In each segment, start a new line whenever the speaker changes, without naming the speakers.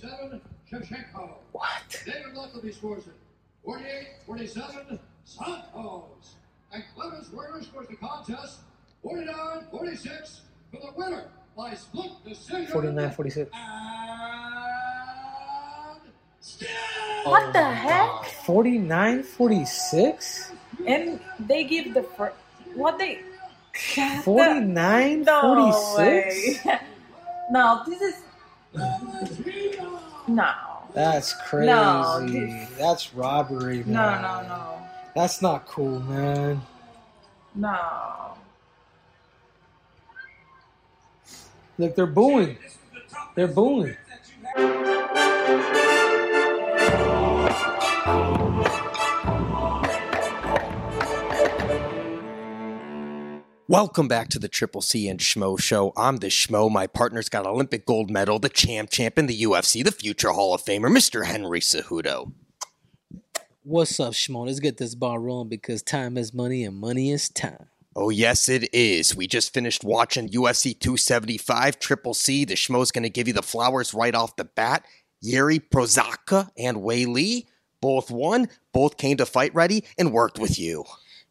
47, Shevchenko.
What?
David Lethaby scores it. 48, 47, Santos. And Clemens Werner scores the contest. 49, 46 for the winner by split decision.
49 46.
And still.
Oh what the heck?
49 46?
And they give the first. What they.
49 46?
way. no, this is. No.
That's crazy.
No, this-
That's robbery, man.
No, no, no.
That's not cool, man.
No.
Look, they're booing. They're booing.
Welcome back to the Triple C and Schmo Show. I'm the Schmo. My partner's got Olympic gold medal, the champ champ in the UFC, the future Hall of Famer, Mr. Henry Cejudo.
What's up, Shmo? Let's get this ball rolling because time is money and money is time.
Oh, yes, it is. We just finished watching UFC 275 Triple C. The Schmo's going to give you the flowers right off the bat. Yuri Prochazka and Weili both won, both came to fight ready and worked with you.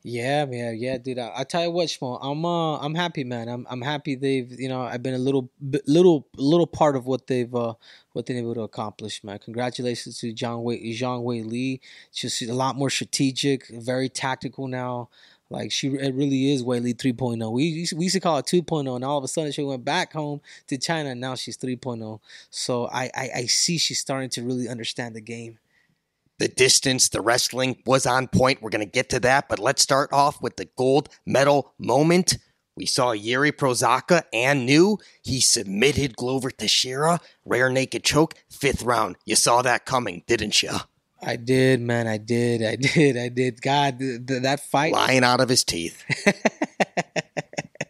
Yeah, man, yeah, dude. I, I tell you what, Shmo, I'm uh, I'm happy, man. I'm I'm happy they've, you know, I've been a little little little part of what they've uh what they've been able to accomplish, man. Congratulations to Zhang Wei Zhang Weili. Just a lot more strategic, very tactical now. Like she, it really is Weili 3.0. We we used to call it 2.0, and all of a sudden she went back home to China, and now she's 3.0. So I, I I see she's starting to really understand the game.
The distance, the wrestling was on point. We're going to get to that, but let's start off with the gold medal moment. We saw Yuri Prochazka and knew he submitted Glover Teixeira, rear naked choke, fifth round. You saw that coming, didn't you?
I did, man. I did. I did. I did. God, th- th- that fight.
Lying out of his teeth.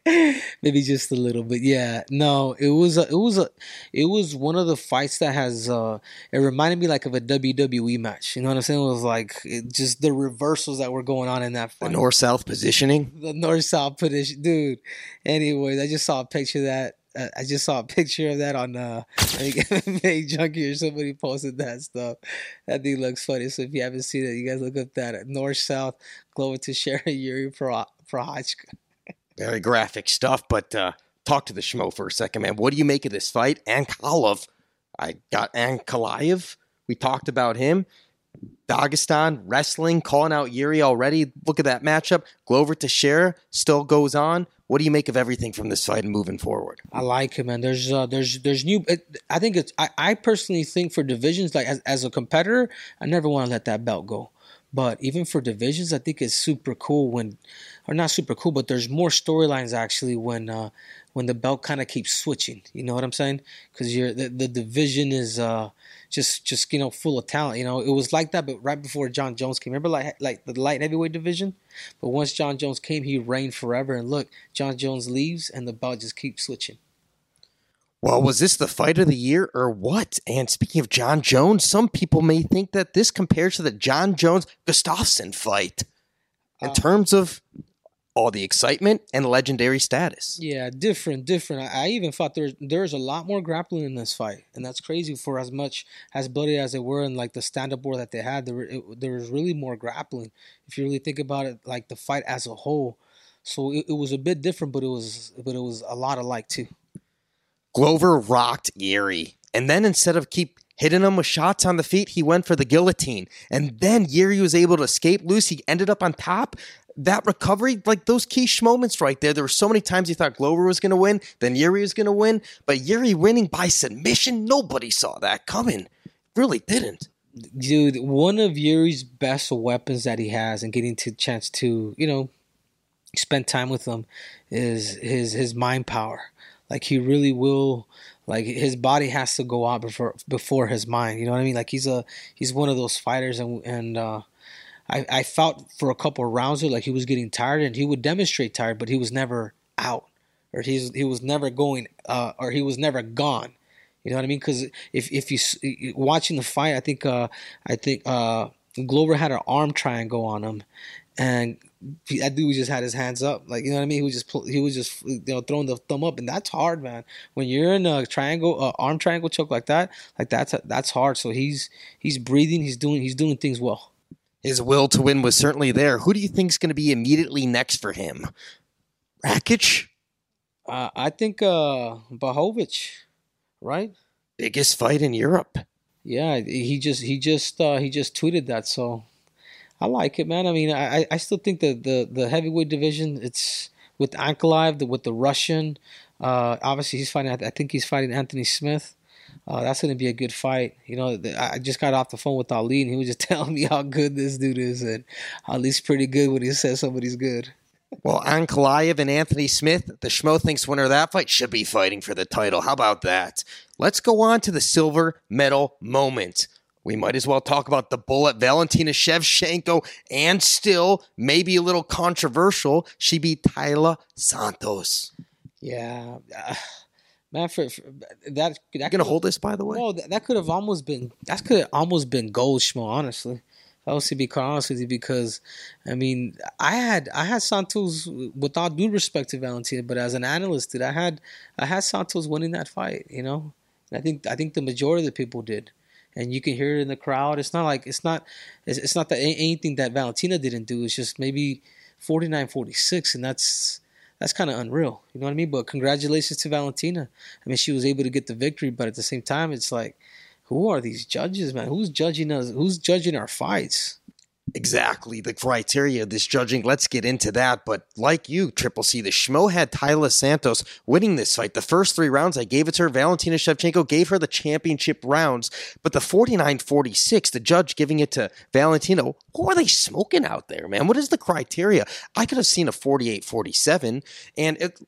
Maybe just a little, but yeah, no, it was a, it was a, it was one of the fights that has, uh, it reminded me like of a WWE match. You know what I'm saying? It was like it, just the reversals that were going on in that
The north south positioning.
the north south position, dude. Anyways, I just saw a picture of that. Uh, I just saw a picture of that on uh, MMA Junkie or somebody posted that stuff. That thing looks funny. So if you haven't seen it, you guys look up that north south Glover Teixeira Yuri Pro Prochazka.
Very graphic stuff, but uh, talk to the schmo for a second, man. What do you make of this fight? Ankalaev, I got Ankalaev. We talked about him. Dagestan wrestling, calling out Yuri already. Look at that matchup. Glover Teixeira still goes on. What do you make of everything from this fight and moving forward?
I like him, man. There's uh, there's there's new. It, I think it's. I, I personally think for divisions, like as, as a competitor, I never want to let that belt go. But even for divisions, I think it's super cool when, or not super cool, but there's more storylines actually when uh, when the belt kind of keeps switching. You know what I'm saying? Because you're the, the division is uh, just just you know full of talent. You know it was like that, but right before Jon Jones came, remember like like the light heavyweight division. But once Jon Jones came, he reigned forever. And look, Jon Jones leaves, and the belt just keeps switching.
Well, was this the fight of the year or what? And speaking of Jon Jones, some people may think that this compares to the Jon Jones Gustafsson fight in
Uh,
terms of all the excitement and legendary status.
Yeah, different, different. I, I even thought there there's a lot more grappling in this fight, and that's crazy for as much as bloody as they were and like the stand up war that they had. There, it, there was really more grappling if you really think about it, like the fight as a whole. So it, it was a bit different, but it was but it was a lot alike too.
Glover rocked Yuri. And then instead of keep hitting him with shots on the feet, he went for the guillotine. And then Yuri was able to escape loose. He ended up on top. That recovery, like those key moments right there. There were so many times you thought Glover was going to win, then Yuri was going to win. But Yuri winning by submission, nobody saw that coming. Really didn't.
dude, one of Yuri's best weapons that he has, and getting to chance to you know spend time with him, is his his mind power. Like he really will. Like his body has to go out before before his mind. You know what I mean? Like he's a he's one of those fighters, and and uh, I I felt for a couple of rounds there like he was getting tired, and he would demonstrate tired, but he was never out, or he's he was never going, uh, or he was never gone. You know what I mean? Because if if you watching the fight, I think uh, I think uh, Glover had an arm triangle on him, and he- that dude just had his hands up, like you know what I mean. He was just pull- he was just you know throwing the thumb up, and that's hard, man. When you're in a triangle, uh, arm triangle choke like that, like that's that's hard. So he's he's breathing, he's doing he's doing things well.
His will to win was certainly there. Who do you think is going to be immediately next for him? Rakic,
Uh, I think uh Blachowicz, right?
biggest fight in Europe.
Yeah, he just he just uh, he just tweeted that, so I like it, man. I mean, I I- still think that the the heavyweight division it's with Ankalaev, the, with the Russian. Uh, obviously, he's fighting. I think he's fighting Anthony Smith. Uh, that's going to be a good fight. You know, I just got off the phone with Ali, and he was just telling me how good this dude is, and Ali's pretty good when he says somebody's good.
Well, Ankalaev and Anthony Smith, the Schmo thinks winner of that fight should be fighting for the title. How about that? Let's go on to the silver medal moment. We might as well talk about the bullet, Valentina Shevchenko, and still, maybe a little controversial, she beat Taila Santos.
Yeah, uh, man, for, for that that
gonna hold this, by the way?
No, that, that could have almost been that could have almost been gold, Schmo. Honestly, I was to be quite honest with you because, I mean, I had I had Santos with all due respect to Valentina, but as an analyst, dude, I had I had Santos winning that fight. You know, and I think I think the majority of the people did, and you can hear it in the crowd. It's not like it's not it's, it's not that anything that Valentina didn't do. It's just maybe 49-46, and that's. That's kind of unreal, you know what I mean. But congratulations to Valentina. I mean, she was able to get the victory, but at the same time, it's like, who are these judges, man? Who's judging us? Who's judging our fights?
Exactly the criteria of this judging. Let's get into that. But like you, Triple C, the Schmo had Taila Santos winning this fight. The first three rounds, I gave it to her. Valentina Shevchenko gave her the championship rounds. But the 49 46, the judge giving it to Valentino, who are they smoking out there, man? What is the criteria? I could have seen a 48 47. And it,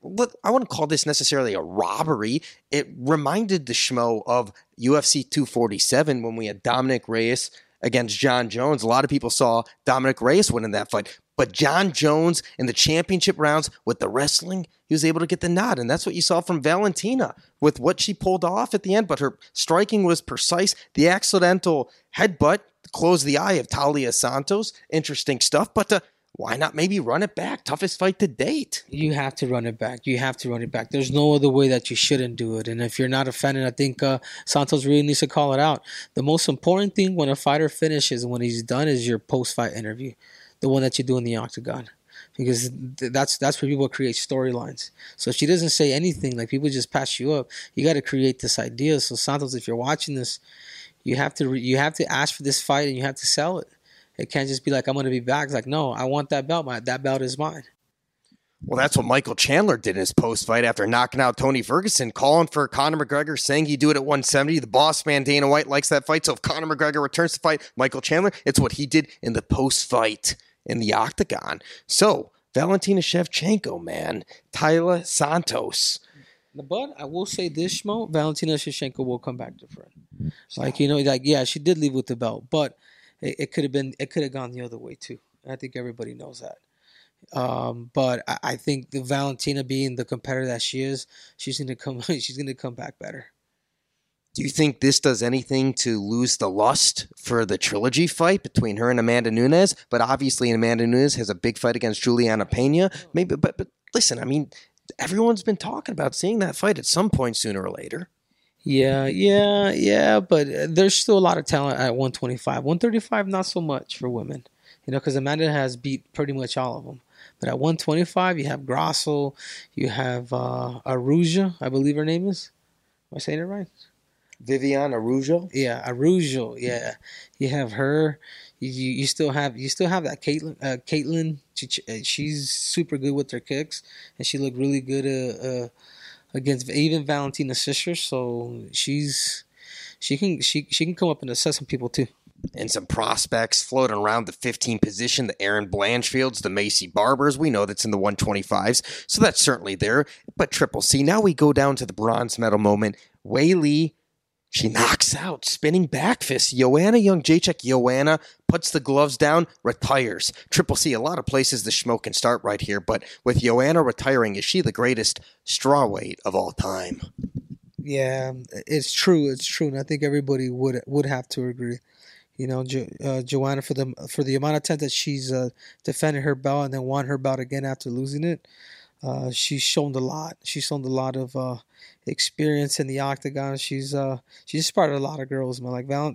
I wouldn't call this necessarily a robbery. It reminded the Schmo of UFC 247 when we had Dominick Reyes against Jon Jones. A lot of people saw Dominick Reyes winning that fight. But Jon Jones in the championship rounds with the wrestling, he was able to get the nod. And that's what you saw from Valentina with what she pulled off at the end. But her striking was precise. The accidental headbutt closed the eye of Taila Santos. Interesting stuff. But uh, why not maybe run it back? Toughest fight to date.
You have to run it back. You have to run it back. There's no other way that you shouldn't do it. And if you're not and I think uh, Santos really needs to call it out. The most important thing when a fighter finishes and when he's done is your post-fight interview, the one that you do in the octagon. Because th- that's that's where people create storylines. So if she doesn't say anything, like people just pass you up, you got to create this idea. So Santos, if you're watching this, you have to re- you have to ask for this fight and you have to sell it. It can't just be like I'm going to be back. It's like no, I want that belt. My that belt is mine.
Well, that's what Michael Chandler did in his post fight after knocking out Tony Ferguson, calling for Conor McGregor, saying he'd do it at 170. The boss man, Dana White, likes that fight. So if Conor McGregor returns to fight Michael Chandler, it's what he did in the post fight in the octagon. So, Valentina Shevchenko, man, Taila Santos.
But I will say this, Schmo, Valentina Shevchenko will come back different. Like you know, like yeah, she did leave with the belt, but it, it could have been, it could have gone the other way too. And I think everybody knows that. Um, but I, I think the Valentina being the competitor that she is, she's gonna come, she's gonna come back better.
Do you think this does anything to lose the lust for the trilogy fight between her and Amanda Nunes? But obviously, Amanda Nunes has a big fight against Julianna Peña. Maybe, but but listen, I mean, everyone's been talking about seeing that fight at some point sooner or later.
Yeah, yeah, yeah. But uh, there's still a lot of talent at 125. 135, not so much for women. You know, because Amanda has beat pretty much all of them. But at 125, you have Grasso, you have uh, Aruja, I believe her name is. Am I saying it right?
Viviane Araujo.
Yeah, Araujo. Yeah, you have her. You, you you still have you still have that Katlyn. Uh, Katlyn, she, uh, she's super good with her kicks, and she looked really good uh, uh, against even Valentina's sister. So she's she can she she can come up and assess some people too.
and some prospects floating around the 15 position, the Erin Blanchfields, the Maycee Barbers. We know that's in the 125s, so that's certainly there. But Triple C, now we go down to the bronze medal moment. Weili, she knocks out spinning back fist. Joanna Jedrzejczyk, Joanna puts the gloves down, retires. Triple C, a lot of places the schmo can start right here, but with Joanna retiring, is she the greatest strawweight of all time?
Yeah, it's true. It's true, and I think everybody would would have to agree. You know, jo- uh, Joanna for the for the amount of time that she's uh, defended her belt and then won her belt again after losing it. Uh, she's shown a lot. She's shown a lot of uh, experience in the octagon. She's uh, she's inspired a lot of girls, man. Like Val,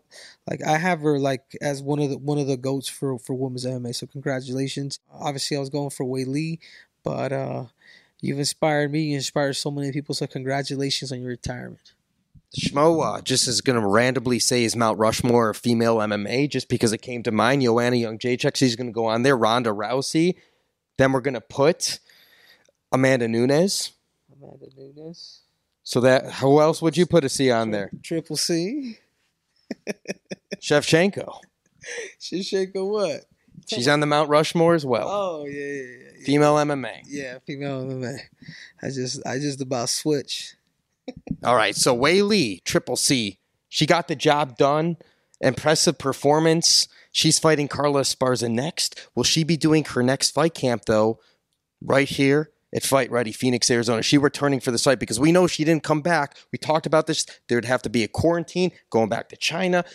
like I have her like as one of the one of the goats for for women's MMA. So congratulations. Obviously, I was going for Weili, but uh, you've inspired me. You inspired so many people. So congratulations on your retirement.
Schmo uh, just is going to randomly say his Mount Rushmore of female MMA just because it came to mind. Joanna Jedrzejczyk, she's going to go on there. Ronda Rousey. Then we're going to put Amanda Nunes.
Amanda Nunes,
So that who else would you put a C on there?
Triple C.
Shevchenko.
Shishaka what?
She's on the Mount Rushmore as well.
Oh yeah, yeah, yeah.
Female MMA.
Yeah, female MMA. I just I just about switch.
All right, so Weili, Triple C. She got the job done. Impressive performance. She's fighting Carla Esparza next. Will she be doing her next fight camp though? Right here at Fight Ready, Phoenix, Arizona. She returning for the fight because we know she didn't come back. We talked about this. There'd have to be a quarantine going back to China.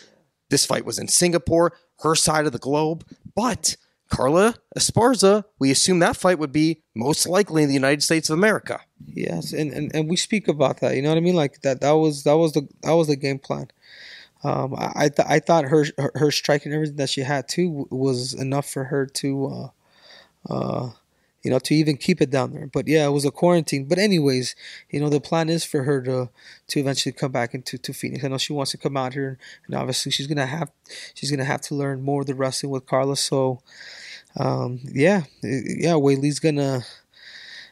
This fight was in Singapore, her side of the globe. But Carla Esparza, we assume that fight would be most likely in the United States of America.
Yes, and, and, and we speak about that. You know what I mean? Like that that was that was the that was the game plan. Um, I th- I thought her, her her strike and everything that she had too was enough for her to, uh, uh, you know, to even keep it down there. But yeah, it was a quarantine. But anyways, you know, the plan is for her to to eventually come back into to Phoenix. I know she wants to come out here, and obviously she's gonna have she's gonna have to learn more of the wrestling with Carla. So, um, yeah, yeah, Weili's gonna.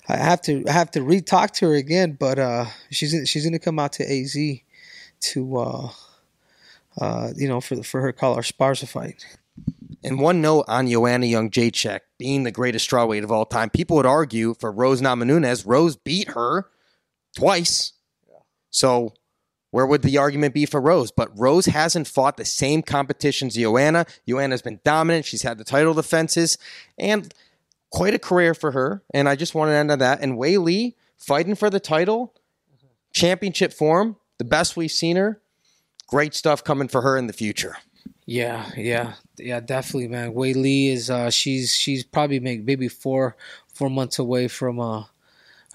I have to I have to re-talk to her again, but uh, she's she's gonna come out to AZ to uh, uh, you know for for her Carla Esparza fight.
And one note on Joanna Jedrzejczyk being the greatest strawweight of all time. People would argue for Rose Namajunas. Rose beat her twice. So where would the argument be for Rose? But Rose hasn't fought the same competitions as Joanna. Joanna's been dominant. She's had the title defenses and quite a career for her. And I just want to end on that. And Weili fighting for the title, championship form, the best we've seen her. Great stuff coming for her in the future.
Yeah, yeah, yeah, definitely, man. Weili is uh, she's she's probably make maybe four four months away from uh,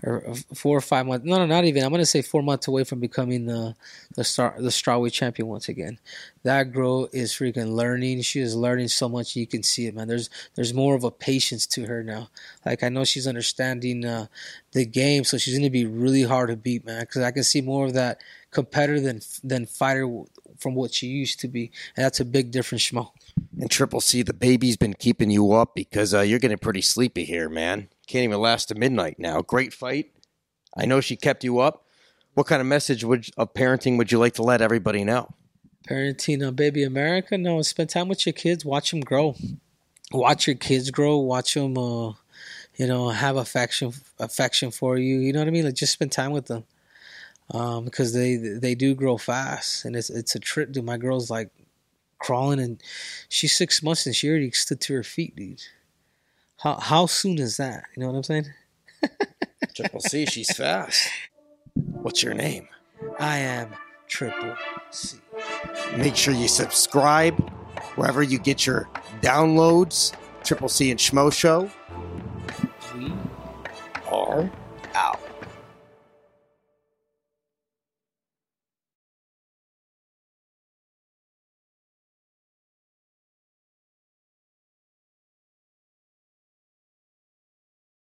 or uh, four or five months. No, no, not even. I'm gonna say four months away from becoming the the star the strawweight champion once again. That girl is freaking learning. She is learning so much. You can see it, man. There's there's more of a patience to her now. Like I know she's understanding uh, the game, so she's gonna be really hard to beat, man. Because I can see more of that competitor than than fighter from what she used to be, and that's a big difference, Schmo.
And Triple C, the baby's been keeping you up because uh, you're getting pretty sleepy here, man. Can't even last to midnight now. Great fight. I know she kept you up. What kind of message would, of parenting would you like to let everybody know?
Parenting on Baby America? No, spend time with your kids. Watch them grow. Watch your kids grow. Watch them, uh, you know, have affection affection for you. You know what I mean? Like just spend time with them. Um, because they they do grow fast, and it's it's a trip. Dude, my girl's like crawling, and she's six months, and she already stood to her feet, dude. How how soon is that? You know what I'm saying?
Triple C, she's fast. What's your name?
I am Triple C.
Make sure you subscribe wherever you get your downloads. Triple C and Schmo Show